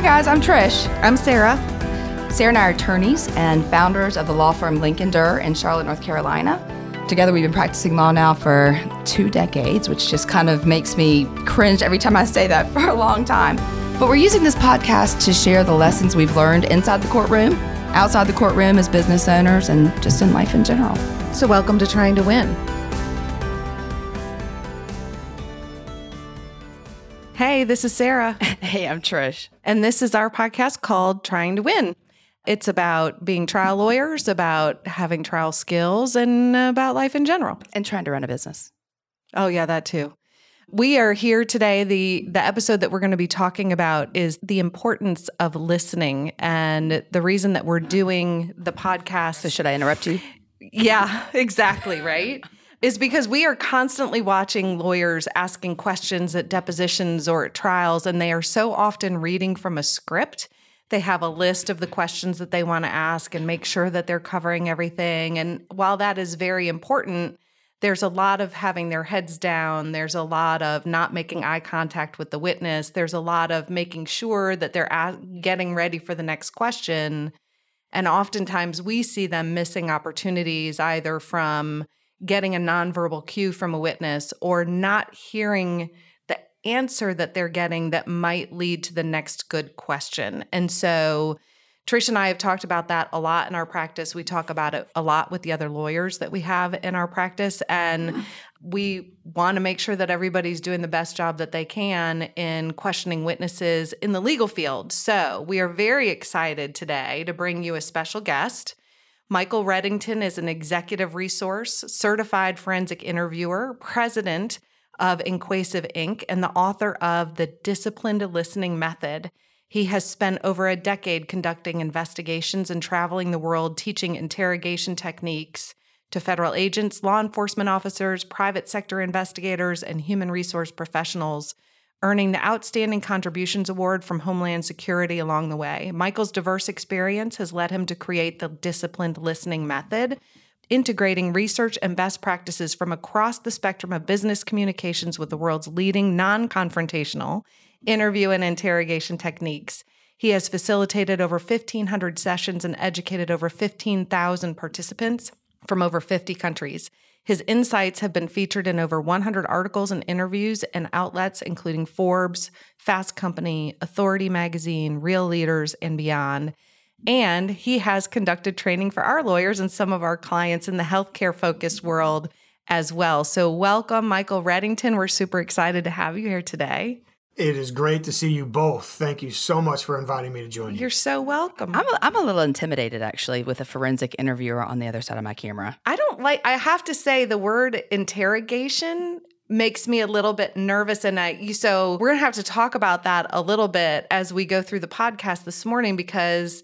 Hi, guys, I'm Trish. I'm Sarah. Sarah and I are attorneys and founders of the law firm Lincoln Derr in Charlotte, North Carolina. Together, we've been practicing law now for two decades, which just kind of makes me cringe every time I say that for a long time. But we're using this podcast to share the lessons we've learned inside the courtroom, outside the courtroom as business owners, and just in life in general. So, welcome to Trying to Win. Hey, this is Sarah. hey, I'm Trish. And this is our podcast called Trying to Win. It's about being trial lawyers, about having trial skills, and about life in general. And trying to run a business. Oh, yeah, that too. We are here today. The the episode that we're going to be talking about is the importance of listening and the reason that we're doing the podcast. So should I interrupt you? Yeah, exactly, right? Is because we are constantly watching lawyers asking questions at depositions or at trials, and they are so often reading from a script. They have a list of the questions that they want to ask and make sure that they're covering everything. And while that is very important, there's a lot of having their heads down. There's a lot of not making eye contact with the witness. There's a lot of making sure that they're getting ready for the next question. And oftentimes we see them missing opportunities either from getting a nonverbal cue from a witness or not hearing the answer that they're getting that might lead to the next good question. And so Trish and I have talked about that a lot in our practice. We talk about it a lot with the other lawyers that we have in our practice. And mm-hmm. we want to make sure that everybody's doing the best job that they can in questioning witnesses in the legal field. So we are very excited today to bring you a special guest. Michael Reddington is an executive resource, certified forensic interviewer, president of Inquasive Inc., and the author of The Disciplined Listening Method. He has spent over a decade conducting investigations and traveling the world teaching interrogation techniques to federal agents, law enforcement officers, private sector investigators, and human resource professionals earning the Outstanding Contributions Award from Homeland Security along the way. Michael's diverse experience has led him to create the disciplined listening method, integrating research and best practices from across the spectrum of business communications with the world's leading non confrontational interview and interrogation techniques. He has facilitated over 1,500 sessions and educated over 15,000 participants from over 50 countries. His insights have been featured in over 100 articles and interviews and outlets, including Forbes, Fast Company, Authority Magazine, Real Leaders, and beyond. And he has conducted training for our lawyers and some of our clients in the healthcare focused world as well. So, welcome, Michael Reddington. We're super excited to have you here today. It is great to see you both. Thank you so much for inviting me to join you. You're so welcome. I'm a, I'm a little intimidated actually with a forensic interviewer on the other side of my camera. I don't like, I have to say, the word interrogation makes me a little bit nervous and I so we're going to have to talk about that a little bit as we go through the podcast this morning because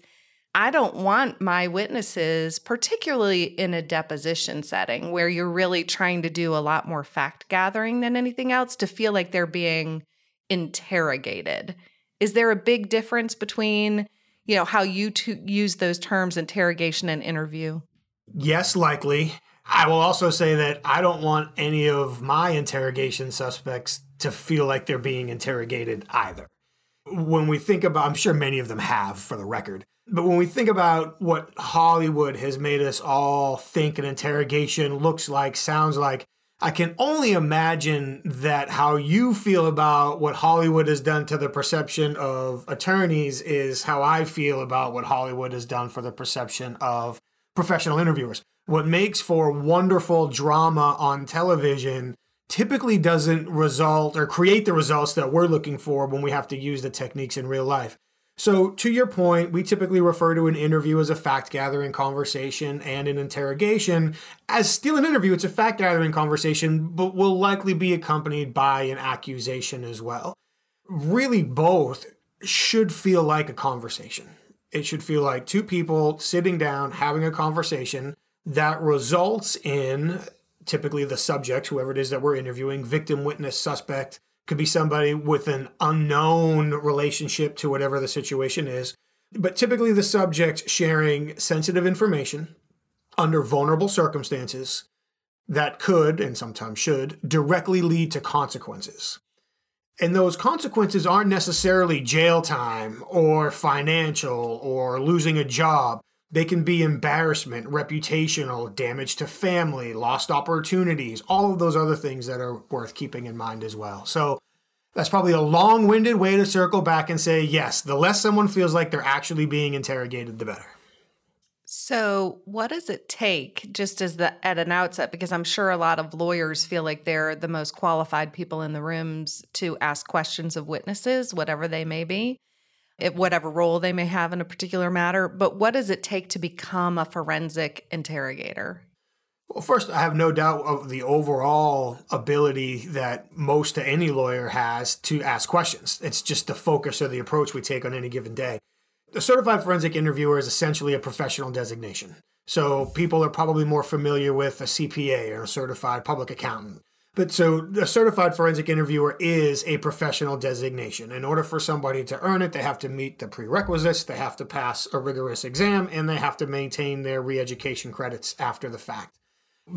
I don't want my witnesses particularly in a deposition setting where you're really trying to do a lot more fact gathering than anything else to feel like they're being interrogated. Is there a big difference between, you know, how you use those terms interrogation and interview? Yes, likely. I will also say that I don't want any of my interrogation suspects to feel like they're being interrogated either. When we think about, I'm sure many of them have for the record, but when we think about what Hollywood has made us all think an interrogation looks like, sounds like, I can only imagine that how you feel about what Hollywood has done to the perception of attorneys is how I feel about what Hollywood has done for the perception of professional interviewers. What makes for wonderful drama on television typically doesn't result or create the results that we're looking for when we have to use the techniques in real life. So, to your point, we typically refer to an interview as a fact gathering conversation and an interrogation as still an interview. It's a fact gathering conversation, but will likely be accompanied by an accusation as well. Really, both should feel like a conversation. It should feel like two people sitting down having a conversation that results in typically the subject, whoever it is that we're interviewing, victim, witness, suspect, could be somebody with an unknown relationship to whatever the situation is. But typically, the subject sharing sensitive information under vulnerable circumstances that could, and sometimes should, directly lead to consequences. And those consequences aren't necessarily jail time or financial or losing a job. They can be embarrassment, reputational, damage to family, lost opportunities, all of those other things that are worth keeping in mind as well. So that's probably a long winded way to circle back and say, yes, the less someone feels like they're actually being interrogated, the better. So, what does it take just as the at an outset because I'm sure a lot of lawyers feel like they're the most qualified people in the rooms to ask questions of witnesses, whatever they may be, whatever role they may have in a particular matter, but what does it take to become a forensic interrogator? Well, first, I have no doubt of the overall ability that most to any lawyer has to ask questions. It's just the focus or the approach we take on any given day. The certified forensic interviewer is essentially a professional designation. So people are probably more familiar with a CPA or a certified public accountant. But so a certified forensic interviewer is a professional designation. In order for somebody to earn it, they have to meet the prerequisites, they have to pass a rigorous exam, and they have to maintain their re education credits after the fact.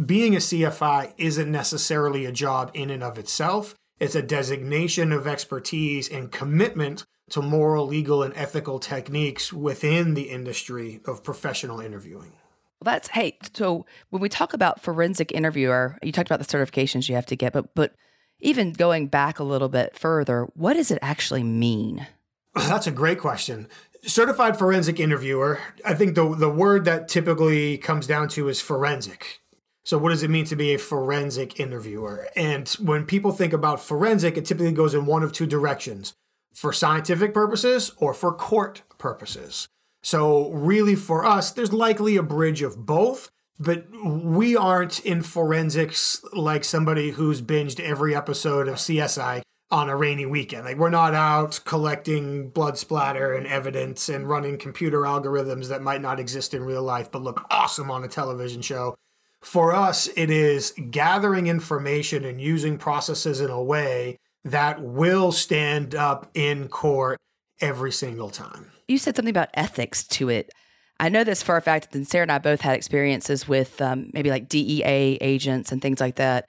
Being a CFI isn't necessarily a job in and of itself, it's a designation of expertise and commitment to moral, legal, and ethical techniques within the industry of professional interviewing. Well, that's hey. So when we talk about forensic interviewer, you talked about the certifications you have to get, but but even going back a little bit further, what does it actually mean? That's a great question. Certified forensic interviewer. I think the the word that typically comes down to is forensic. So, what does it mean to be a forensic interviewer? And when people think about forensic, it typically goes in one of two directions for scientific purposes or for court purposes. So, really, for us, there's likely a bridge of both, but we aren't in forensics like somebody who's binged every episode of CSI on a rainy weekend. Like, we're not out collecting blood splatter and evidence and running computer algorithms that might not exist in real life but look awesome on a television show. For us, it is gathering information and using processes in a way that will stand up in court every single time. You said something about ethics to it. I know this for a fact that Sarah and I both had experiences with um, maybe like DEA agents and things like that.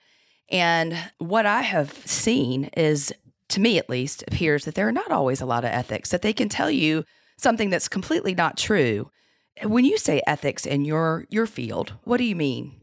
And what I have seen is, to me at least, appears that there are not always a lot of ethics, that they can tell you something that's completely not true. When you say ethics in your your field, what do you mean?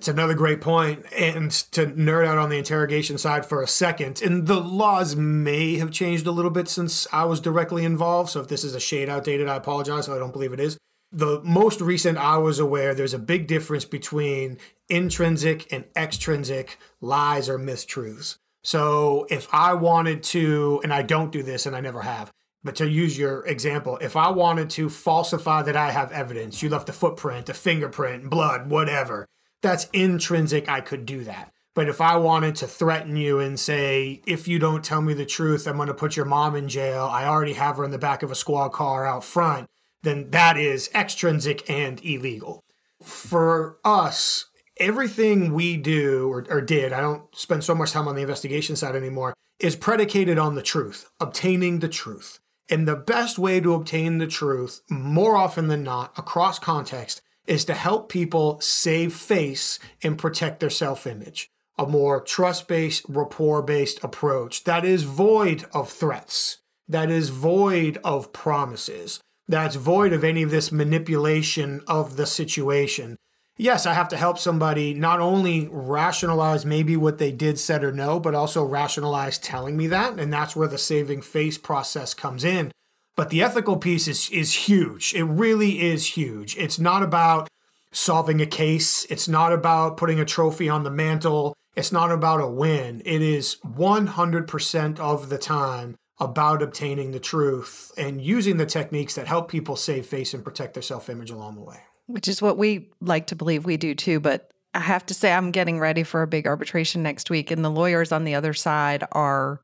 It's another great point. And to nerd out on the interrogation side for a second, and the laws may have changed a little bit since I was directly involved. So if this is a shade outdated, I apologize. I don't believe it is. The most recent I was aware, there's a big difference between intrinsic and extrinsic lies or mistruths. So if I wanted to, and I don't do this and I never have, but to use your example, if I wanted to falsify that I have evidence, you left a footprint, a fingerprint, blood, whatever that's intrinsic. I could do that. But if I wanted to threaten you and say, if you don't tell me the truth, I'm going to put your mom in jail, I already have her in the back of a squad car out front, then that is extrinsic and illegal. For us, everything we do or, or, did, I don't spend so much time on the investigation side anymore, is predicated on the truth, obtaining the truth. And the best way to obtain the truth, more often than not, across context, is to help people save face and protect their self image. A more trust based, rapport based approach that is void of threats, that is void of promises, that's void of any of this manipulation of the situation. Yes, I have to help somebody not only rationalize maybe what they did, said, or no, but also rationalize telling me that. And that's where the saving face process comes in. But the ethical piece is is huge. It really is huge. It's not about solving a case. It's not about putting a trophy on the mantle. It's not about a win. It is 100% of the time about obtaining the truth and using the techniques that help people save face and protect their self image along the way. Which is what we like to believe we do too. But I have to say, I'm getting ready for a big arbitration next week, and the lawyers on the other side are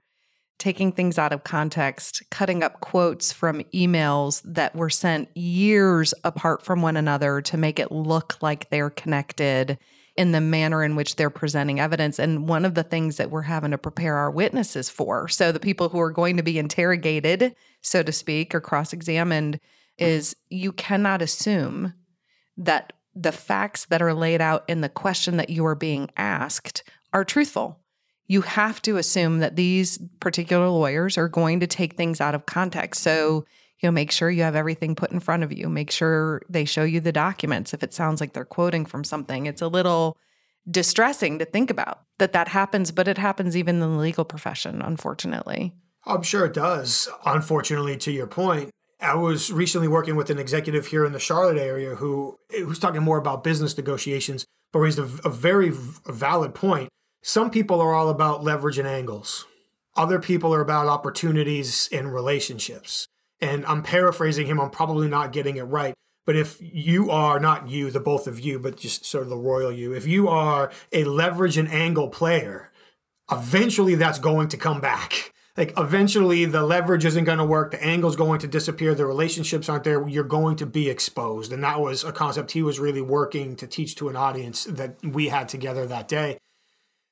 taking things out of context, cutting up quotes from emails that were sent years apart from one another to make it look like they're connected in the manner in which they're presenting evidence. And one of the things that we're having to prepare our witnesses for, so the people who are going to be interrogated, so to speak, or cross examined, is you cannot assume that the facts that are laid out in the question that you are being asked are truthful you have to assume that these particular lawyers are going to take things out of context. So, you know, make sure you have everything put in front of you. Make sure they show you the documents. If it sounds like they're quoting from something, it's a little distressing to think about that that happens, but it happens even in the legal profession, unfortunately. I'm sure it does. Unfortunately, to your point, I was recently working with an executive here in the Charlotte area who who's talking more about business negotiations, but raised a, a very valid point. Some people are all about leverage and angles. Other people are about opportunities and relationships. And I'm paraphrasing him. I'm probably not getting it right. But if you are not you, the both of you, but just sort of the royal you, if you are a leverage and angle player, eventually that's going to come back like eventually the leverage isn't going to work the angle's going to disappear the relationships aren't there you're going to be exposed and that was a concept he was really working to teach to an audience that we had together that day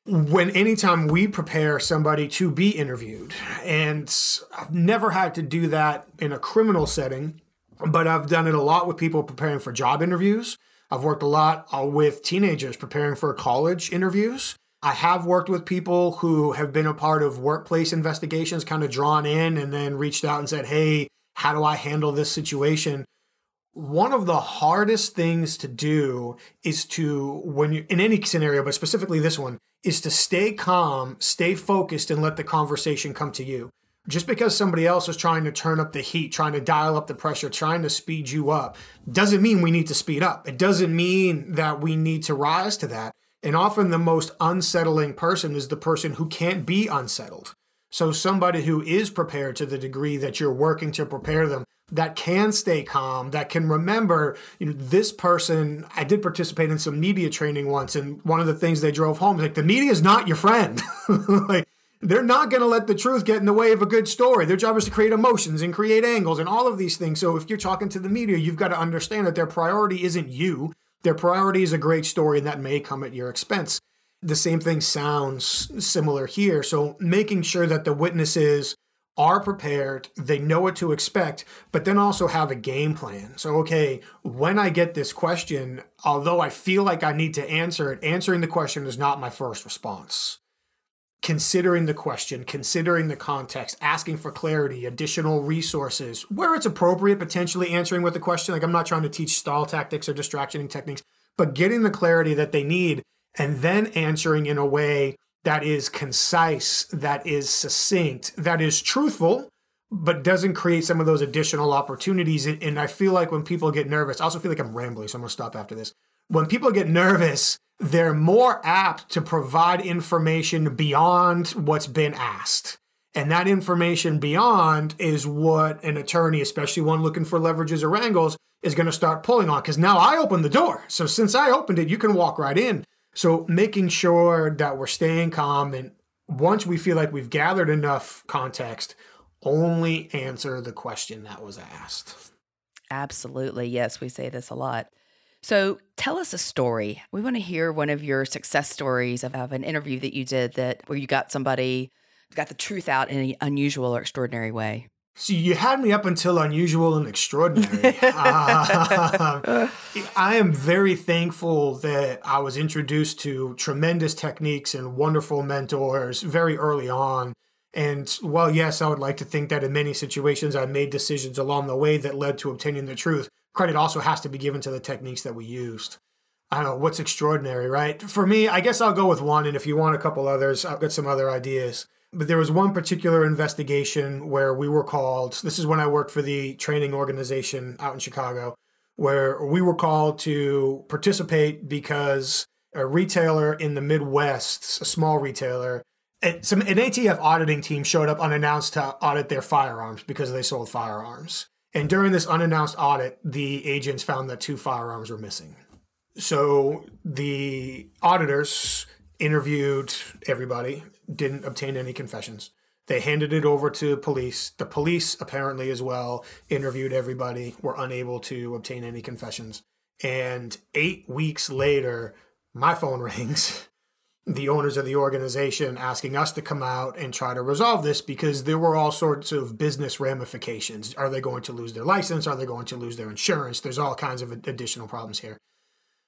when anytime we prepare somebody to be interviewed and i've never had to do that in a criminal setting but i've done it a lot with people preparing for job interviews i've worked a lot uh, with teenagers preparing for college interviews I have worked with people who have been a part of workplace investigations, kind of drawn in and then reached out and said, Hey, how do I handle this situation? One of the hardest things to do is to, when you, in any scenario, but specifically this one, is to stay calm, stay focused, and let the conversation come to you. Just because somebody else is trying to turn up the heat, trying to dial up the pressure, trying to speed you up, doesn't mean we need to speed up. It doesn't mean that we need to rise to that. And often the most unsettling person is the person who can't be unsettled. So, somebody who is prepared to the degree that you're working to prepare them, that can stay calm, that can remember, you know, this person. I did participate in some media training once, and one of the things they drove home is like, the media is not your friend. like, they're not going to let the truth get in the way of a good story. Their job is to create emotions and create angles and all of these things. So, if you're talking to the media, you've got to understand that their priority isn't you. Their priority is a great story, and that may come at your expense. The same thing sounds similar here. So, making sure that the witnesses are prepared, they know what to expect, but then also have a game plan. So, okay, when I get this question, although I feel like I need to answer it, answering the question is not my first response considering the question, considering the context, asking for clarity, additional resources, where it's appropriate, potentially answering with a question. Like I'm not trying to teach stall tactics or distracting techniques, but getting the clarity that they need and then answering in a way that is concise, that is succinct, that is truthful, but doesn't create some of those additional opportunities. And I feel like when people get nervous, I also feel like I'm rambling, so I'm gonna stop after this. When people get nervous, they're more apt to provide information beyond what's been asked. And that information beyond is what an attorney, especially one looking for leverages or angles, is going to start pulling on. Because now I opened the door. So since I opened it, you can walk right in. So making sure that we're staying calm and once we feel like we've gathered enough context, only answer the question that was asked. Absolutely. Yes, we say this a lot. So tell us a story. We want to hear one of your success stories of, of an interview that you did that where you got somebody got the truth out in an unusual or extraordinary way. So you had me up until unusual and extraordinary. uh, I am very thankful that I was introduced to tremendous techniques and wonderful mentors very early on. And while yes, I would like to think that in many situations I made decisions along the way that led to obtaining the truth, credit also has to be given to the techniques that we used. I don't know what's extraordinary, right? For me, I guess I'll go with one, and if you want a couple others, I've got some other ideas. But there was one particular investigation where we were called. This is when I worked for the training organization out in Chicago, where we were called to participate because a retailer in the Midwest, a small retailer, some an ATF auditing team showed up unannounced to audit their firearms because they sold firearms. And during this unannounced audit, the agents found that two firearms were missing. So the auditors interviewed everybody, didn't obtain any confessions. They handed it over to police. The police, apparently, as well, interviewed everybody, were unable to obtain any confessions. And eight weeks later, my phone rings the owners of the organization asking us to come out and try to resolve this because there were all sorts of business ramifications. Are they going to lose their license? Are they going to lose their insurance? There's all kinds of additional problems here.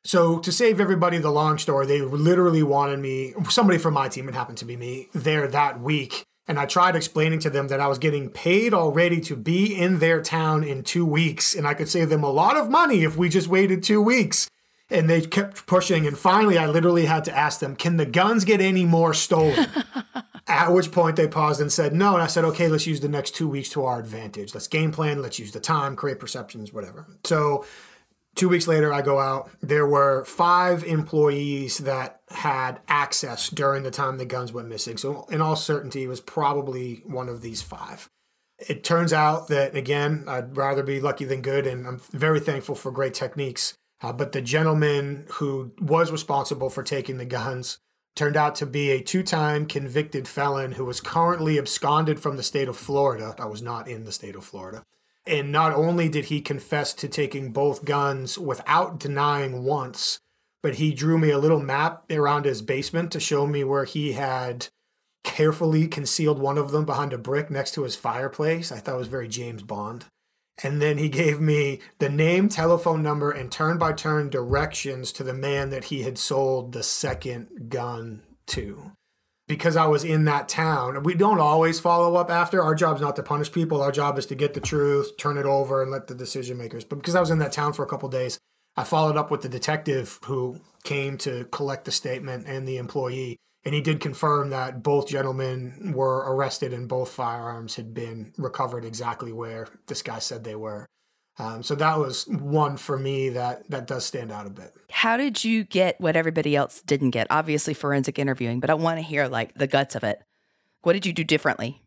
So to save everybody the long story, they literally wanted me, somebody from my team, it happened to be me, there that week. And I tried explaining to them that I was getting paid already to be in their town in two weeks, and I could save them a lot of money if we just waited two weeks. And they kept pushing, and finally, I literally had to ask them, "Can the guns get any more stolen?" At which point they paused and said no. And I said, okay, let's use the next two weeks to our advantage. Let's game plan, let's use the time, create perceptions, whatever. So two weeks later, I go out. There were five employees that had access during the time the guns went missing. So, in all certainty, it was probably one of these five. It turns out that, again, I'd rather be lucky than good, and I'm very thankful for great techniques. Uh, but the gentleman who was responsible for taking the guns turned out to be a two time convicted felon who was currently absconded from the state of Florida. I was not in the state of Florida. And not only did he confess to taking both guns without denying once, but he drew me a little map around his basement to show me where he had carefully concealed one of them behind a brick next to his fireplace. I thought it was very James Bond. And then he gave me the name, telephone number, and turn by turn directions to the man that he had sold the second gun to. Because I was in that town, we don't always follow up after. Our job's not to punish people. Our job is to get the truth, turn it over, and let the decision makers. But because I was in that town for a couple days, I followed up with the detective who came to collect the statement and the employee. And he did confirm that both gentlemen were arrested and both firearms had been recovered exactly where this guy said they were. Um, so that was one for me that that does stand out a bit. How did you get what everybody else didn't get? Obviously, forensic interviewing, but I want to hear like the guts of it. What did you do differently?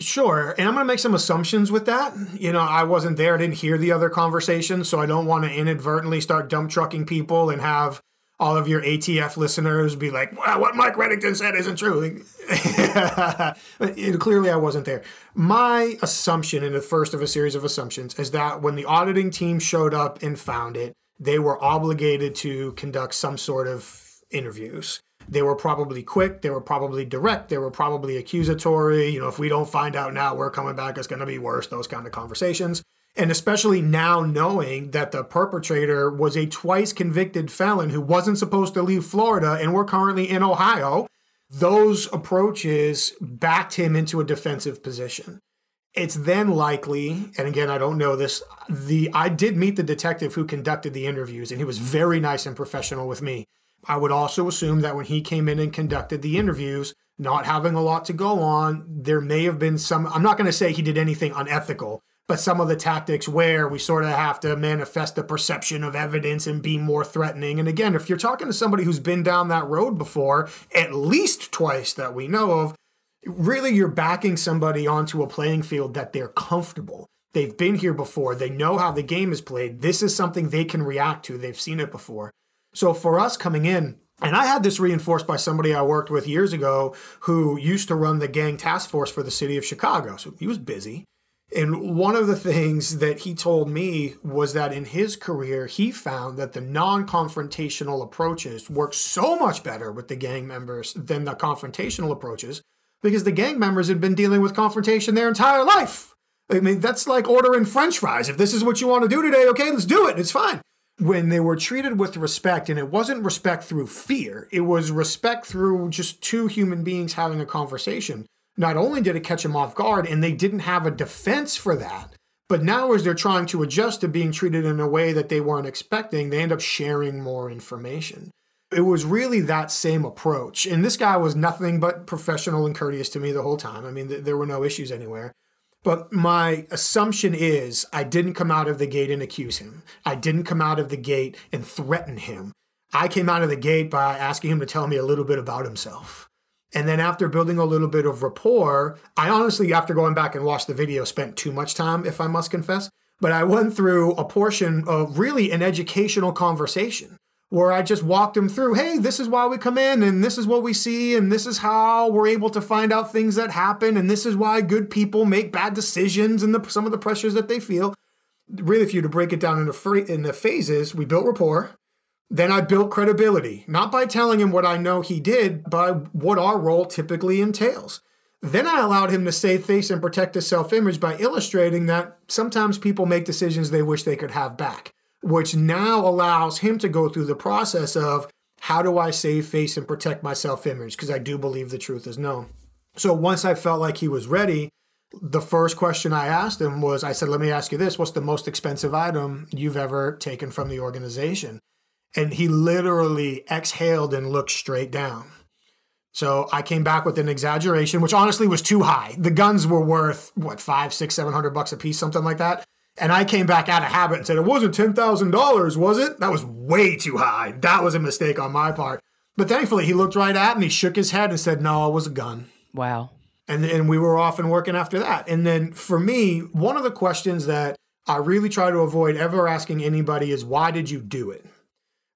Sure. And I'm going to make some assumptions with that. You know, I wasn't there, I didn't hear the other conversations, so I don't want to inadvertently start dump trucking people and have all of your ATF listeners be like, wow, what Mike Reddington said isn't true. it, clearly, I wasn't there. My assumption, in the first of a series of assumptions, is that when the auditing team showed up and found it, they were obligated to conduct some sort of interviews. They were probably quick, they were probably direct, they were probably accusatory. You know, if we don't find out now, we're coming back, it's going to be worse, those kind of conversations. And especially now knowing that the perpetrator was a twice convicted felon who wasn't supposed to leave Florida and we're currently in Ohio, those approaches backed him into a defensive position. It's then likely, and again, I don't know this, the I did meet the detective who conducted the interviews, and he was very nice and professional with me. I would also assume that when he came in and conducted the interviews, not having a lot to go on, there may have been some, I'm not going to say he did anything unethical, but some of the tactics where we sort of have to manifest the perception of evidence and be more threatening. And again, if you're talking to somebody who's been down that road before, at least twice that we know of, really you're backing somebody onto a playing field that they're comfortable. They've been here before, they know how the game is played. This is something they can react to, they've seen it before. So for us coming in, and I had this reinforced by somebody I worked with years ago who used to run the gang task force for the city of Chicago. So he was busy. And one of the things that he told me was that in his career, he found that the non confrontational approaches work so much better with the gang members than the confrontational approaches because the gang members had been dealing with confrontation their entire life. I mean, that's like ordering french fries. If this is what you want to do today, okay, let's do it. It's fine. When they were treated with respect, and it wasn't respect through fear, it was respect through just two human beings having a conversation not only did it catch them off guard and they didn't have a defense for that, but now as they're trying to adjust to being treated in a way that they weren't expecting, they end up sharing more information. It was really that same approach. And this guy was nothing but professional and courteous to me the whole time. I mean, th- there were no issues anywhere. But my assumption is I didn't come out of the gate and accuse him. I didn't come out of the gate and threaten him. I came out of the gate by asking him to tell me a little bit about himself. And then after building a little bit of rapport, I honestly, after going back and watched the video, spent too much time, if I must confess. But I went through a portion of really an educational conversation where I just walked him through hey, this is why we come in, and this is what we see, and this is how we're able to find out things that happen, and this is why good people make bad decisions and the, some of the pressures that they feel. Really, if you to break it down into, in the phases, we built rapport. Then I built credibility, not by telling him what I know he did, but what our role typically entails. Then I allowed him to save face and protect his self image by illustrating that sometimes people make decisions they wish they could have back. which now allows him to go through the process of how do I save face and protect my self image? Because I do believe the truth is known. So once I felt like he was ready, the first question I asked him was I said, Let me ask you this what's the most expensive item you've ever taken from the organization? And he literally exhaled and looked straight down. So I came back with an exaggeration, which honestly was too high. The guns were worth what five, six, seven hundred bucks a piece, something like that. And I came back out of habit and said, It wasn't $10,000, was it? That was way too high. That was a mistake on my part. But thankfully, he looked right at me, shook his head, and said, No, it was a gun. Wow. And, and we were off and working after that. And then for me, one of the questions that I really try to avoid ever asking anybody is, Why did you do it?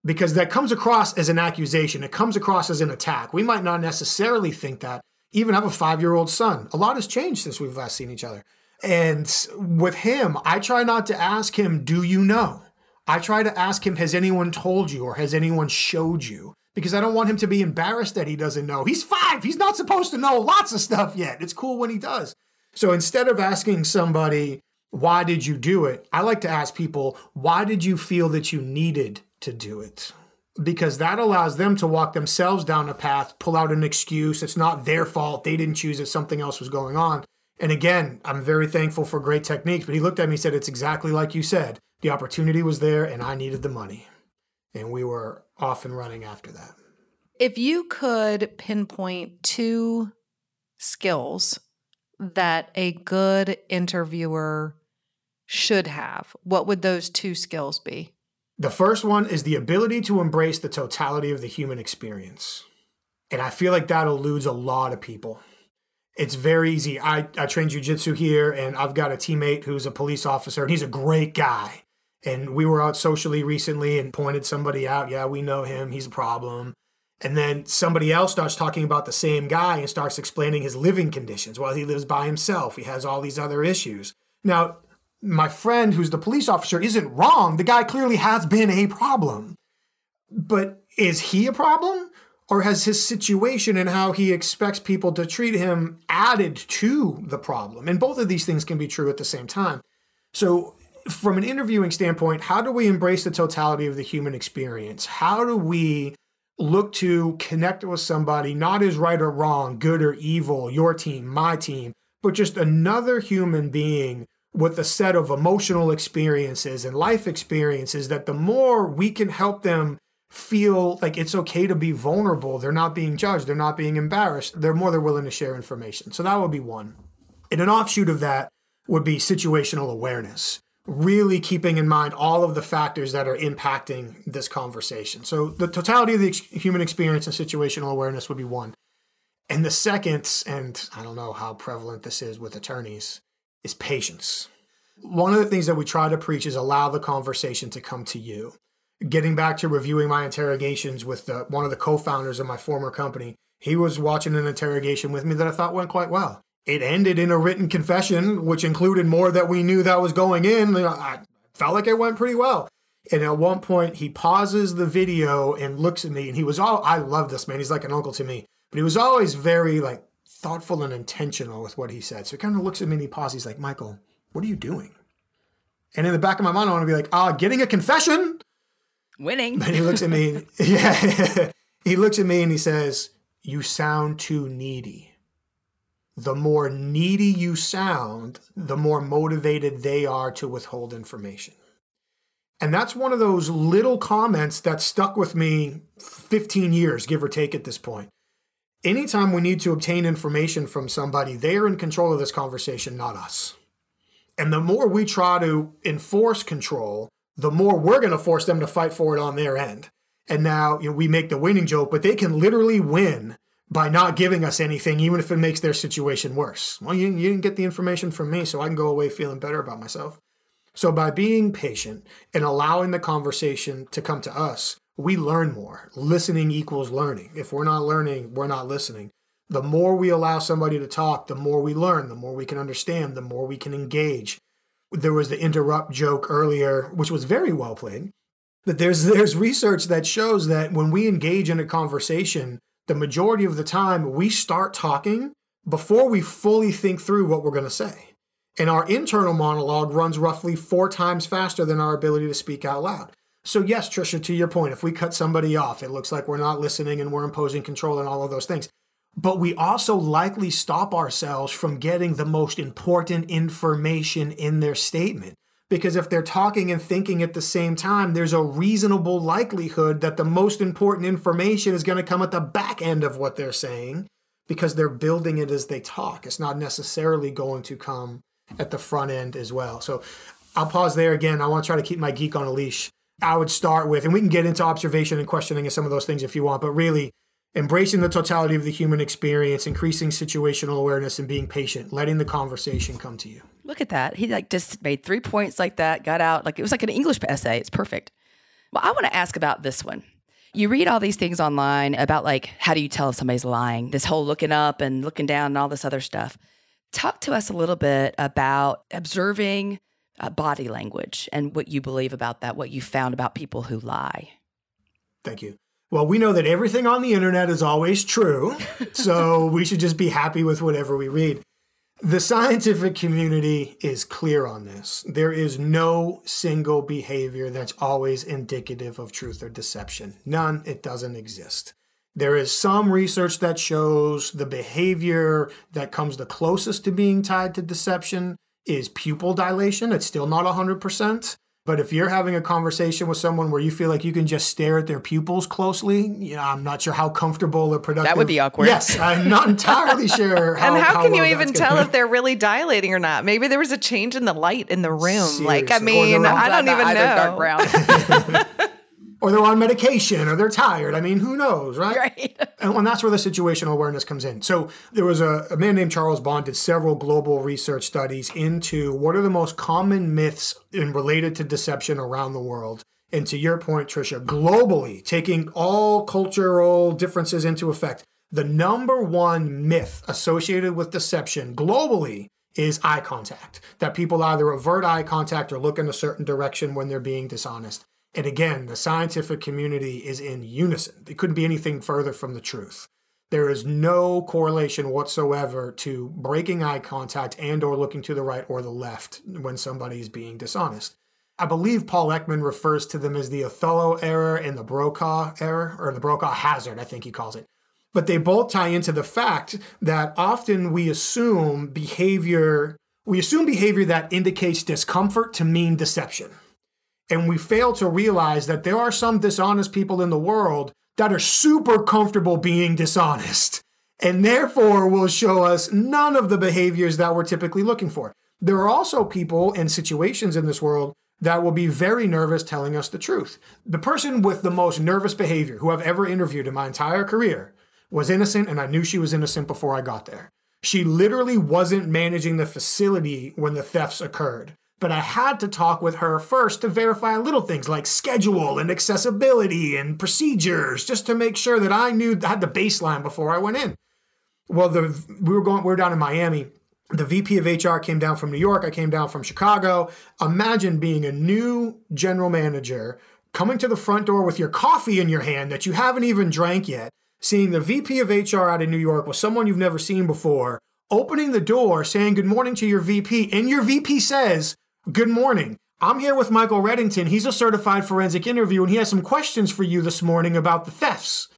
Because that comes across as an accusation, it comes across as an attack. We might not necessarily think that. Even have a five year old son. A lot has changed since we've last seen each other. And with him, I try not to ask him, Do you know? I try to ask him, Has anyone told you or has anyone showed you? Because I don't want him to be embarrassed that he doesn't know. He's five. He's not supposed to know lots of stuff yet. It's cool when he does. So instead of asking somebody, Why did you do it? I like to ask people, Why did you feel that you needed to do it? Because that allows them to walk themselves down a path, pull out an excuse. It's not their fault. They didn't choose it. Something else was going on. And again, I'm very thankful for great techniques, but he looked at me and said, It's exactly like you said. The opportunity was there and I needed the money. And we were off and running after that. If you could pinpoint two skills that a good interviewer should have, what would those two skills be? The first one is the ability to embrace the totality of the human experience. And I feel like that eludes a lot of people it's very easy. I, I train jujitsu here, and I've got a teammate who's a police officer, and he's a great guy. And we were out socially recently and pointed somebody out. Yeah, we know him. He's a problem. And then somebody else starts talking about the same guy and starts explaining his living conditions. Well, he lives by himself. He has all these other issues. Now, my friend who's the police officer isn't wrong. The guy clearly has been a problem. But is he a problem? or has his situation and how he expects people to treat him added to the problem? And both of these things can be true at the same time. So, from an interviewing standpoint, how do we embrace the totality of the human experience? How do we look to connect with somebody, not as right or wrong, good or evil, your team, my team, but just another human being with a set of emotional experiences and life experiences that the more we can help them feel like it's okay to be vulnerable. They're not being judged, they're not being embarrassed. They're more than willing to share information. So that would be one. And an offshoot of that would be situational awareness, really keeping in mind all of the factors that are impacting this conversation. So the totality of the human experience and situational awareness would be one. And the second, and I don't know how prevalent this is with attorneys, is patience. One of the things that we try to preach is allow the conversation to come to you getting back to reviewing my interrogations with the, one of the co-founders of my former company, he was watching an interrogation with me that I thought went quite well. It ended in a written confession, which included more that we knew that was going in. I felt like it went pretty well. And at one point, he pauses the video and looks at me, and he was all, I love this man. He's like an uncle to me, but he was always very like thoughtful and intentional with what he said. So he kind of looks at me and he pauses. He's like, Michael, what are you doing? And in the back of my mind, I want to be like, ah, getting a confession. Winning. But he looks at me. Yeah. he looks at me and he says, You sound too needy. The more needy you sound, the more motivated they are to withhold information. And that's one of those little comments that stuck with me 15 years, give or take at this point. Anytime we need to obtain information from somebody, they are in control of this conversation, not us. And the more we try to enforce control, the more we're going to force them to fight for it on their end. And now you know, we make the winning joke, but they can literally win by not giving us anything, even if it makes their situation worse. Well, you, you didn't get the information from me, so I can go away feeling better about myself. So by being patient and allowing the conversation to come to us, we learn more. Listening equals learning. If we're not learning, we're not listening. The more we allow somebody to talk, the more we learn, the more we can understand, the more we can engage, there was the interrupt joke earlier, which was very well played. But there's there's research that shows that when we engage in a conversation, the majority of the time we start talking before we fully think through what we're going to say. And our internal monologue runs roughly four times faster than our ability to speak out loud. So, yes, Trisha, to your point, if we cut somebody off, it looks like we're not listening and we're imposing control and all of those things. But we also likely stop ourselves from getting the most important information in their statement. Because if they're talking and thinking at the same time, there's a reasonable likelihood that the most important information is going to come at the back end of what they're saying because they're building it as they talk. It's not necessarily going to come at the front end as well. So I'll pause there again. I want to try to keep my geek on a leash. I would start with, and we can get into observation and questioning and some of those things if you want, but really embracing the totality of the human experience, increasing situational awareness, and being patient, letting the conversation come to you. Look at that. He like just made three points like that, got out. Like it was like an English essay. It's perfect. Well, I want to ask about this one. You read all these things online about like how do you tell if somebody's lying? This whole looking up and looking down and all this other stuff. Talk to us a little bit about observing uh, body language and what you believe about that, what you found about people who lie. Thank you. Well, we know that everything on the internet is always true, so we should just be happy with whatever we read. The scientific community is clear on this. There is no single behavior that's always indicative of truth or deception. None, it doesn't exist. There is some research that shows the behavior that comes the closest to being tied to deception is pupil dilation. It's still not 100%. But if you're having a conversation with someone where you feel like you can just stare at their pupils closely, you know, I'm not sure how comfortable or productive. That would be awkward. Yes, I'm not entirely sure. How, and how, how can well you even tell if they're really dilating or not? Maybe there was a change in the light in the room. Seriously. Like, I mean, I don't even know. Dark brown. or they're on medication or they're tired. I mean, who knows, right? Right. and, and that's where the situational awareness comes in. So there was a, a man named Charles Bond did several global research studies into what are the most common myths in related to deception around the world. And to your point, Trisha, globally, taking all cultural differences into effect, the number one myth associated with deception globally is eye contact. That people either avert eye contact or look in a certain direction when they're being dishonest. And again, the scientific community is in unison. It couldn't be anything further from the truth. There is no correlation whatsoever to breaking eye contact and or looking to the right or the left when somebody is being dishonest. I believe Paul Ekman refers to them as the Othello error and the Brokaw error, or the Brokaw hazard, I think he calls it. But they both tie into the fact that often we assume behavior, we assume behavior that indicates discomfort to mean deception. And we fail to realize that there are some dishonest people in the world that are super comfortable being dishonest and therefore will show us none of the behaviors that we're typically looking for. There are also people and situations in this world that will be very nervous telling us the truth. The person with the most nervous behavior who I've ever interviewed in my entire career was innocent, and I knew she was innocent before I got there. She literally wasn't managing the facility when the thefts occurred but I had to talk with her first to verify little things like schedule and accessibility and procedures, just to make sure that I knew I had the baseline before I went in. Well, the we were going we were down in Miami. The VP of HR came down from New York. I came down from Chicago. Imagine being a new general manager coming to the front door with your coffee in your hand that you haven't even drank yet, seeing the VP of HR out of New York with someone you've never seen before, opening the door, saying good morning to your VP, and your VP says, Good morning. I'm here with Michael Reddington. He's a certified forensic interviewer, and he has some questions for you this morning about the thefts.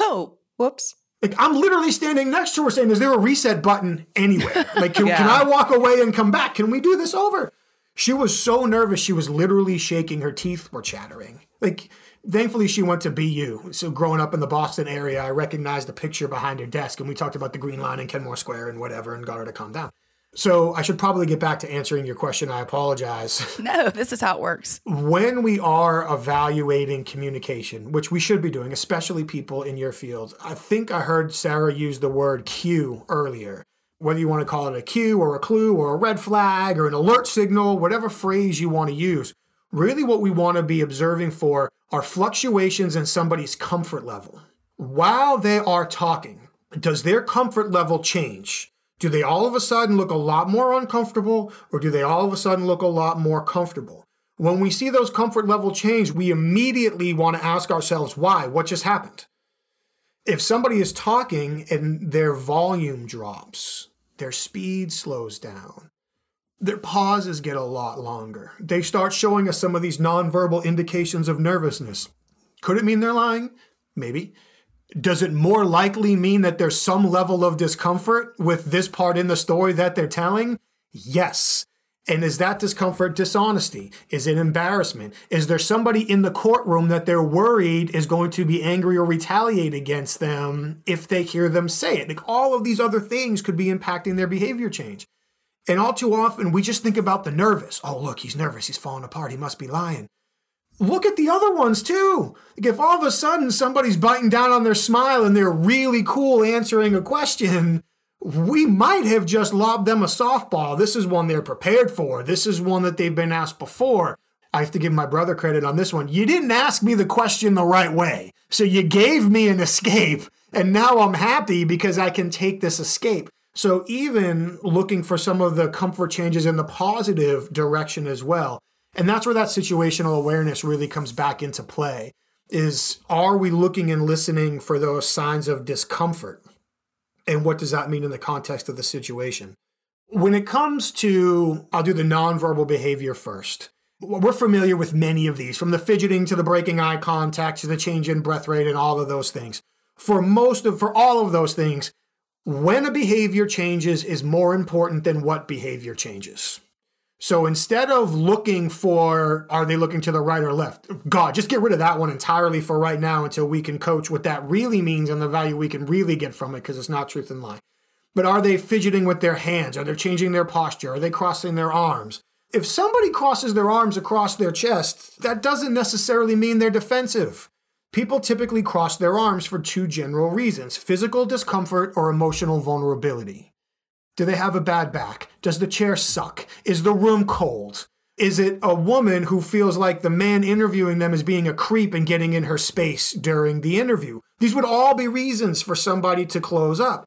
Oh, whoops. Like I'm literally standing next to her saying, Is there a reset button anywhere? Like, can, yeah. can I walk away and come back? Can we do this over? She was so nervous, she was literally shaking. Her teeth were chattering. Like, thankfully, she went to BU. So, growing up in the Boston area, I recognized the picture behind her desk, and we talked about the Green Line and Kenmore Square and whatever, and got her to calm down. So I should probably get back to answering your question. I apologize. No, this is how it works. When we are evaluating communication, which we should be doing, especially people in your field, I think I heard Sarah use the word cue earlier. Whether you want to call it a cue or a clue or a red flag or an alert signal, whatever phrase you want to use, really what we want to be observing for are fluctuations in somebody's comfort level. While they are talking, does their comfort level change? Do they all of a sudden look a lot more uncomfortable or do they all of a sudden look a lot more comfortable? When we see those comfort level change, we immediately want to ask ourselves why? What just happened? If somebody is talking and their volume drops, their speed slows down, their pauses get a lot longer. They start showing us some of these nonverbal indications of nervousness. Could it mean they're lying? Maybe. Does it more likely mean that there's some level of discomfort with this part in the story that they're telling? Yes. And is that discomfort dishonesty? Is it embarrassment? Is there somebody in the courtroom that they're worried is going to be angry or retaliate against them if they hear them say it? Like all of these other things could be impacting their behavior change. And all too often, we just think about the nervous. Oh, look, he's nervous. He's falling apart. He must be lying. Look at the other ones too. Like if all of a sudden somebody's biting down on their smile and they're really cool answering a question, we might have just lobbed them a softball. This is one they're prepared for. This is one that they've been asked before. I have to give my brother credit on this one. You didn't ask me the question the right way. So you gave me an escape, and now I'm happy because I can take this escape. So even looking for some of the comfort changes in the positive direction as well. And that's where that situational awareness really comes back into play is are we looking and listening for those signs of discomfort? and what does that mean in the context of the situation? When it comes to, I'll do the nonverbal behavior first. We're familiar with many of these, from the fidgeting to the breaking eye contact to the change in breath rate and all of those things. For most of, for all of those things, when a behavior changes is more important than what behavior changes. So instead of looking for, are they looking to the right or left? God, just get rid of that one entirely for right now until we can coach what that really means and the value we can really get from it because it's not truth and lie. But are they fidgeting with their hands? Are they changing their posture? Are they crossing their arms? If somebody crosses their arms across their chest, that doesn't necessarily mean they're defensive. People typically cross their arms for two general reasons physical discomfort or emotional vulnerability. Do they have a bad back? Does the chair suck? Is the room cold? Is it a woman who feels like the man interviewing them is being a creep and getting in her space during the interview? These would all be reasons for somebody to close up.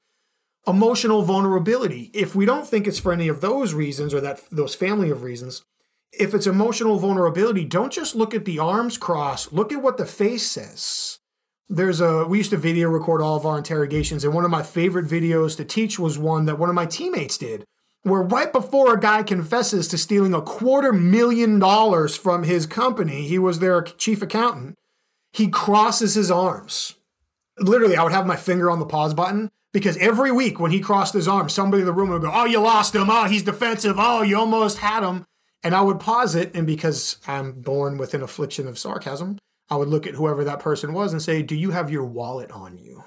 Emotional vulnerability. If we don't think it's for any of those reasons or that those family of reasons, if it's emotional vulnerability, don't just look at the arms crossed, look at what the face says there's a we used to video record all of our interrogations and one of my favorite videos to teach was one that one of my teammates did where right before a guy confesses to stealing a quarter million dollars from his company he was their chief accountant he crosses his arms. Literally i would have my finger on the pause button because every week when he crossed his arms somebody in the room would go oh you lost him. Oh he's defensive. Oh you almost had him. And i would pause it and because i'm born with an affliction of sarcasm I would look at whoever that person was and say, Do you have your wallet on you?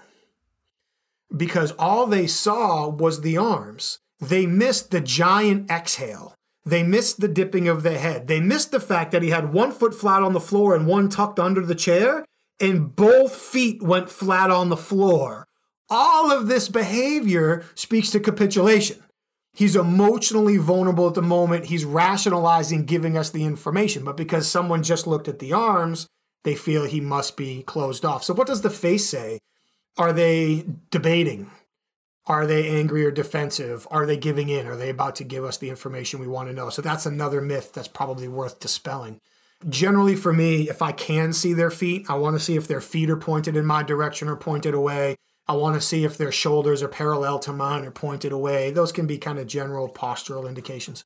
Because all they saw was the arms. They missed the giant exhale. They missed the dipping of the head. They missed the fact that he had one foot flat on the floor and one tucked under the chair, and both feet went flat on the floor. All of this behavior speaks to capitulation. He's emotionally vulnerable at the moment. He's rationalizing giving us the information. But because someone just looked at the arms, they feel he must be closed off. So, what does the face say? Are they debating? Are they angry or defensive? Are they giving in? Are they about to give us the information we want to know? So, that's another myth that's probably worth dispelling. Generally, for me, if I can see their feet, I want to see if their feet are pointed in my direction or pointed away. I want to see if their shoulders are parallel to mine or pointed away. Those can be kind of general postural indications.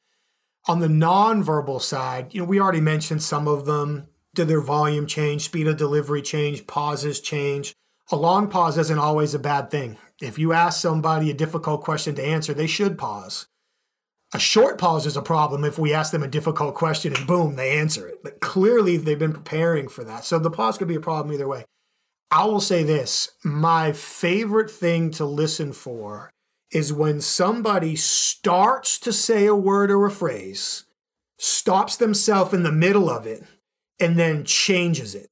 On the nonverbal side, you know, we already mentioned some of them did their volume change, speed of delivery change, pauses change? A long pause isn't always a bad thing. If you ask somebody a difficult question to answer, they should pause. A short pause is a problem if we ask them a difficult question and boom, they answer it. But clearly they've been preparing for that. So the pause could be a problem either way. I will say this my favorite thing to listen for is when somebody starts to say a word or a phrase, stops themselves in the middle of it, and then changes it.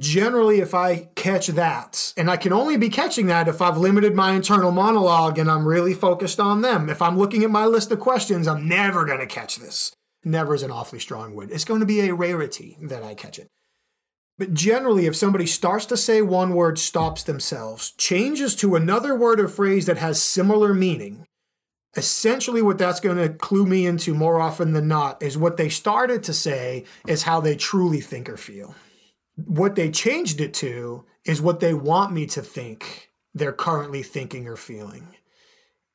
Generally, if I catch that, and I can only be catching that if I've limited my internal monologue and I'm really focused on them. If I'm looking at my list of questions, I'm never going to catch this. Never is an awfully strong word. It's going to be a rarity that I catch it. But generally, if somebody starts to say one word, stops themselves, changes to another word or phrase that has similar meaning, essentially what that's going to clue me into more often than not is what they started to say is how they truly think or feel. What they changed it to is what they want me to think they're currently thinking or feeling.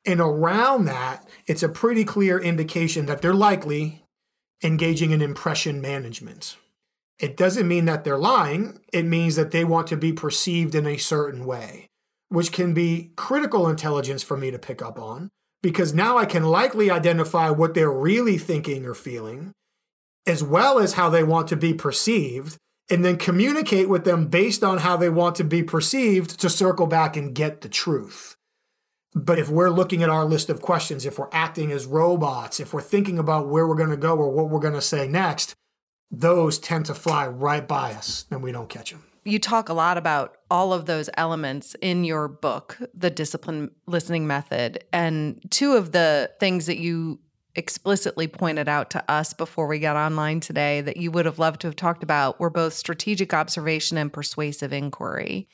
And around that, it's a pretty clear indication that they're likely engaging in impression management. It doesn't mean that they're lying, it means that they want to be perceived in a certain way, which can be critical intelligence for me to pick up on because now I can likely identify what they're really thinking or feeling, as well as how they want to be perceived, and then communicate with them based on how they want to be perceived to circle back and get the truth. But if we're looking at our list of questions, if we're acting as robots, if we're thinking about where we're going to go or what we're going to say next, those tend to fly right by us and we don't catch them. You talk a lot about all of those elements in your book, The Discipline Listening Method. And two of the things that you explicitly pointed out to us before we got online today that you would have loved to have talked about were both strategic observation and persuasive inquiry.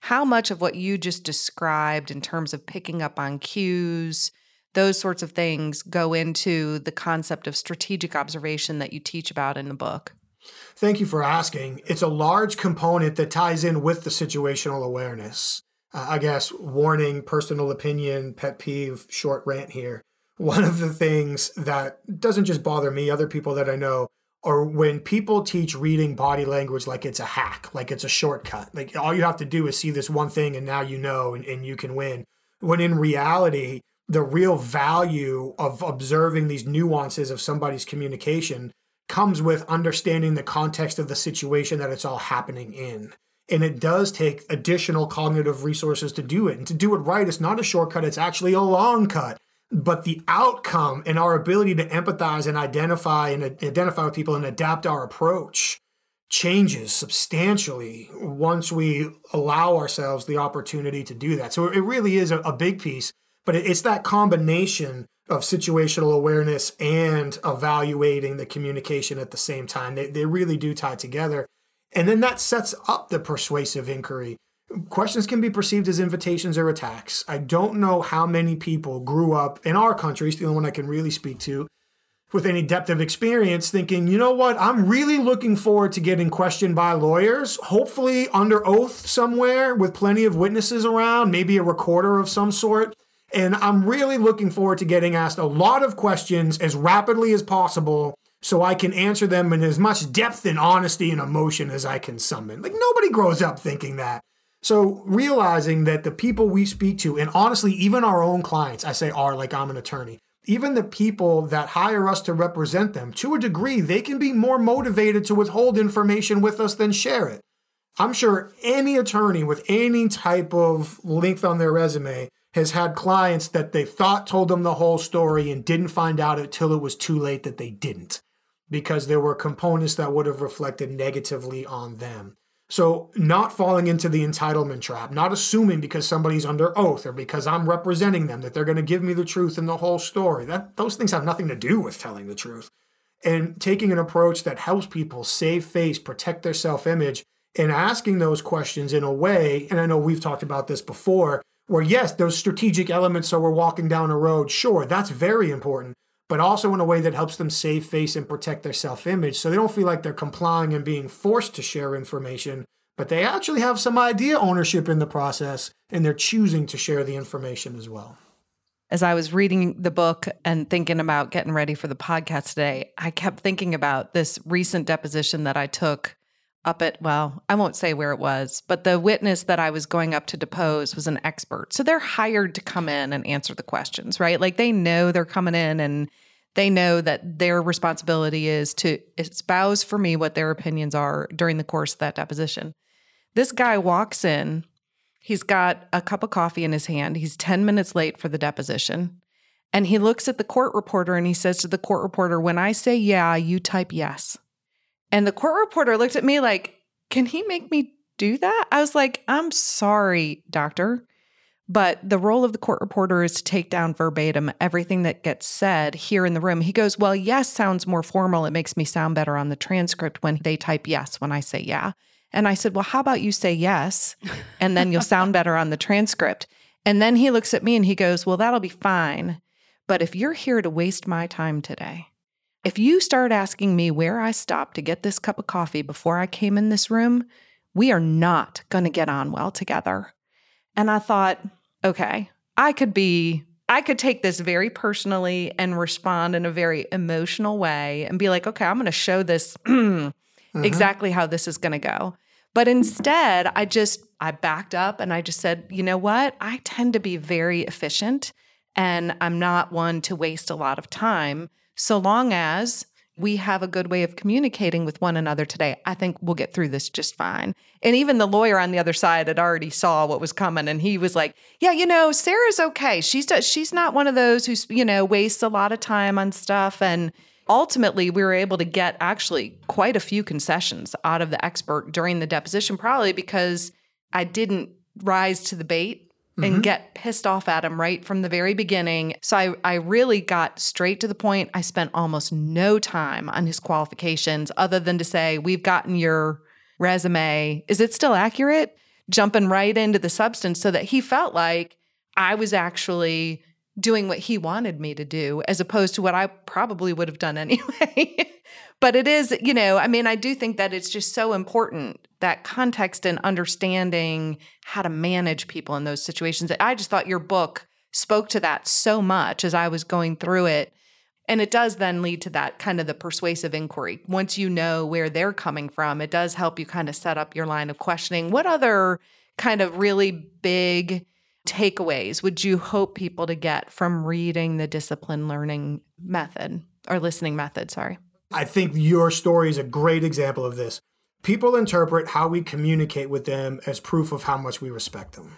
How much of what you just described in terms of picking up on cues, those sorts of things go into the concept of strategic observation that you teach about in the book? Thank you for asking. It's a large component that ties in with the situational awareness. Uh, I guess warning, personal opinion, pet peeve, short rant here. One of the things that doesn't just bother me, other people that I know, are when people teach reading body language like it's a hack, like it's a shortcut. Like all you have to do is see this one thing and now you know and, and you can win. When in reality, the real value of observing these nuances of somebody's communication comes with understanding the context of the situation that it's all happening in. And it does take additional cognitive resources to do it. And to do it right, it's not a shortcut, it's actually a long cut. But the outcome and our ability to empathize and identify and identify with people and adapt our approach changes substantially once we allow ourselves the opportunity to do that. So it really is a, big piece but it's that combination of situational awareness and evaluating the communication at the same time. They, they really do tie together. And then that sets up the persuasive inquiry. Questions can be perceived as invitations or attacks. I don't know how many people grew up in our country, it's the only one I can really speak to, with any depth of experience thinking, you know what, I'm really looking forward to getting questioned by lawyers, hopefully under oath somewhere with plenty of witnesses around, maybe a recorder of some sort. And I'm really looking forward to getting asked a lot of questions as rapidly as possible so I can answer them in as much depth and honesty and emotion as I can summon. Like nobody grows up thinking that. So realizing that the people we speak to, and honestly, even our own clients, I say are like I'm an attorney, even the people that hire us to represent them, to a degree, they can be more motivated to withhold information with us than share it. I'm sure any attorney with any type of length on their resume has had clients that they thought told them the whole story and didn't find out until it was too late that they didn't because there were components that would have reflected negatively on them. So, not falling into the entitlement trap, not assuming because somebody's under oath or because I'm representing them that they're going to give me the truth and the whole story. That those things have nothing to do with telling the truth. And taking an approach that helps people save face, protect their self-image, and asking those questions in a way, and I know we've talked about this before, where yes, those strategic elements, so we're walking down a road, sure, that's very important, but also in a way that helps them save face and protect their self image so they don't feel like they're complying and being forced to share information, but they actually have some idea ownership in the process and they're choosing to share the information as well. As I was reading the book and thinking about getting ready for the podcast today, I kept thinking about this recent deposition that I took up at, well, I won't say where it was, but the witness that I was going up to depose was an expert. So they're hired to come in and answer the questions, right? Like they know they're coming in and they know that their responsibility is to espouse for me what their opinions are during the course of that deposition. This guy walks in, he's got a cup of coffee in his hand, he's 10 minutes late for the deposition. And he looks at the court reporter and he says to the court reporter, When I say yeah, you type yes. And the court reporter looked at me like, Can he make me do that? I was like, I'm sorry, doctor. But the role of the court reporter is to take down verbatim everything that gets said here in the room. He goes, Well, yes sounds more formal. It makes me sound better on the transcript when they type yes when I say yeah. And I said, Well, how about you say yes? And then you'll sound better on the transcript. And then he looks at me and he goes, Well, that'll be fine. But if you're here to waste my time today, if you start asking me where I stopped to get this cup of coffee before I came in this room, we are not going to get on well together. And I thought, okay, I could be I could take this very personally and respond in a very emotional way and be like, okay, I'm going to show this mm-hmm. exactly how this is going to go. But instead, I just I backed up and I just said, you know what? I tend to be very efficient and I'm not one to waste a lot of time so long as we have a good way of communicating with one another today. I think we'll get through this just fine. And even the lawyer on the other side had already saw what was coming and he was like, "Yeah, you know, Sarah's okay. She's she's not one of those who's, you know, wastes a lot of time on stuff and ultimately we were able to get actually quite a few concessions out of the expert during the deposition probably because I didn't rise to the bait and mm-hmm. get pissed off at him right from the very beginning. So I, I really got straight to the point. I spent almost no time on his qualifications other than to say, We've gotten your resume. Is it still accurate? Jumping right into the substance so that he felt like I was actually doing what he wanted me to do as opposed to what I probably would have done anyway. but it is, you know, I mean, I do think that it's just so important that context and understanding how to manage people in those situations. I just thought your book spoke to that so much as I was going through it. And it does then lead to that kind of the persuasive inquiry. Once you know where they're coming from, it does help you kind of set up your line of questioning. What other kind of really big takeaways would you hope people to get from reading the discipline learning method or listening method? Sorry. I think your story is a great example of this. People interpret how we communicate with them as proof of how much we respect them.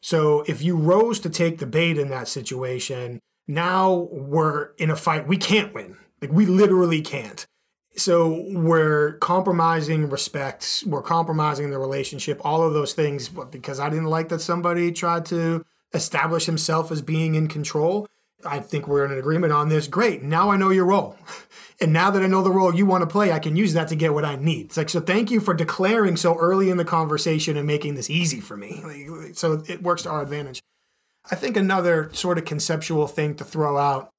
So if you rose to take the bait in that situation, now we're in a fight we can't win. Like we literally can't. So we're compromising respect, we're compromising the relationship, all of those things but because I didn't like that somebody tried to establish himself as being in control. I think we're in an agreement on this. Great. Now I know your role. And now that I know the role you want to play, I can use that to get what I need. It's like, so thank you for declaring so early in the conversation and making this easy for me. So it works to our advantage. I think another sort of conceptual thing to throw out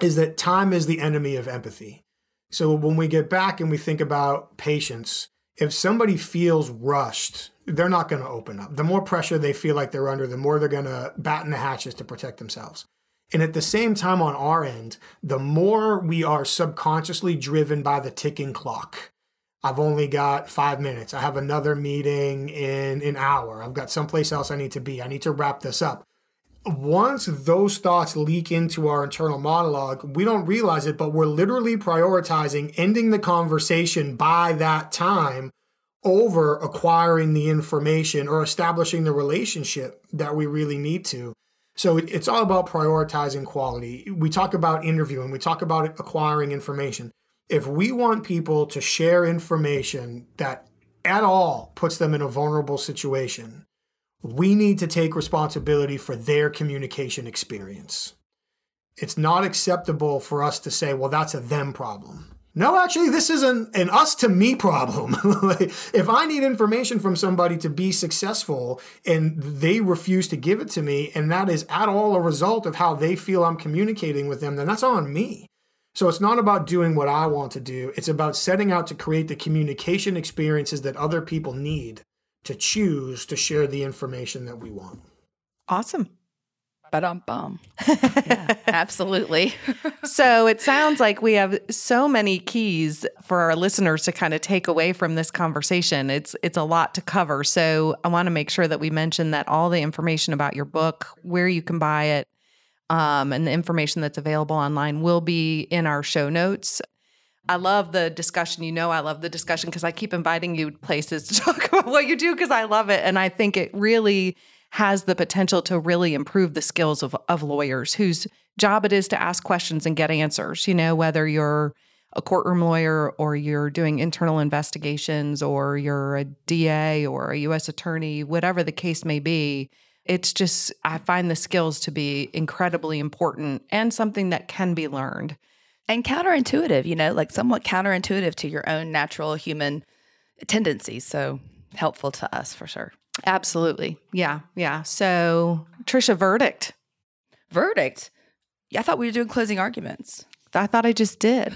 is that time is the enemy of empathy. So when we get back and we think about patience, if somebody feels rushed, they're not going to open up. The more pressure they feel like they're under, the more they're going to batten the hatches to protect themselves. And at the same time, on our end, the more we are subconsciously driven by the ticking clock. I've only got five minutes. I have another meeting in an hour. I've got someplace else I need to be. I need to wrap this up. Once those thoughts leak into our internal monologue, we don't realize it, but we're literally prioritizing ending the conversation by that time over acquiring the information or establishing the relationship that we really need to. So it's all about prioritizing quality. We talk about interviewing, we talk about acquiring information. If we want people to share information that at all puts them in a vulnerable situation, we need to take responsibility for their communication experience. It's not acceptable for us to say, well, that's a them problem. No, actually, this is an, an us to me problem. if I need information from somebody to be successful and they refuse to give it to me, and that is at all a result of how they feel I'm communicating with them, then that's on me. So it's not about doing what I want to do. It's about setting out to create the communication experiences that other people need to choose to share the information that we want. Awesome. But um bum. yeah, absolutely. so it sounds like we have so many keys for our listeners to kind of take away from this conversation. It's it's a lot to cover. So I want to make sure that we mention that all the information about your book, where you can buy it, um, and the information that's available online will be in our show notes. I love the discussion. You know, I love the discussion because I keep inviting you places to talk about what you do because I love it. And I think it really has the potential to really improve the skills of, of lawyers whose job it is to ask questions and get answers. You know, whether you're a courtroom lawyer or you're doing internal investigations or you're a DA or a US attorney, whatever the case may be, it's just, I find the skills to be incredibly important and something that can be learned. And counterintuitive, you know, like somewhat counterintuitive to your own natural human tendencies. So helpful to us for sure. Absolutely. Yeah. Yeah. So, Trisha, verdict. Verdict. Yeah, I thought we were doing closing arguments. I thought I just did.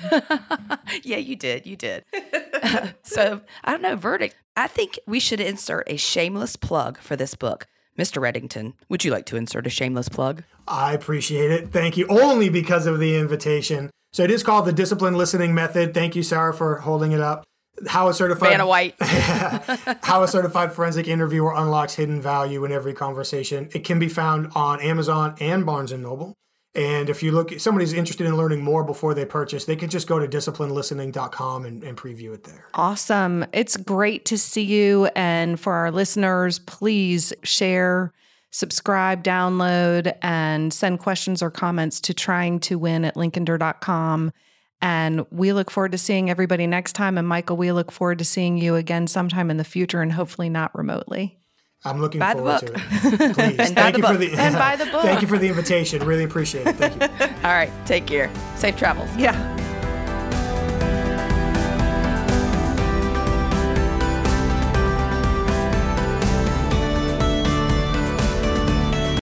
yeah, you did. You did. so, I don't know, verdict. I think we should insert a shameless plug for this book Mr. Reddington, would you like to insert a shameless plug? I appreciate it. Thank you. Only because of the invitation. So it is called the disciplined listening method. Thank you, Sarah, for holding it up. How a certified Vanna White. how a certified forensic interviewer unlocks hidden value in every conversation. It can be found on Amazon and Barnes and Noble. And if you look, if somebody's interested in learning more before they purchase, they can just go to disciplinedlistening.com and, and preview it there. Awesome. It's great to see you. And for our listeners, please share, subscribe, download, and send questions or comments to trying to win at lincolnderr.com. And we look forward to seeing everybody next time. And Michael, we look forward to seeing you again sometime in the future and hopefully not remotely. I'm looking Buy the forward book. to it. Please. And buy Thank the you for the And buy the book. Thank you for the invitation. Really appreciate it. Thank you. All right, take care. Safe travels. Yeah.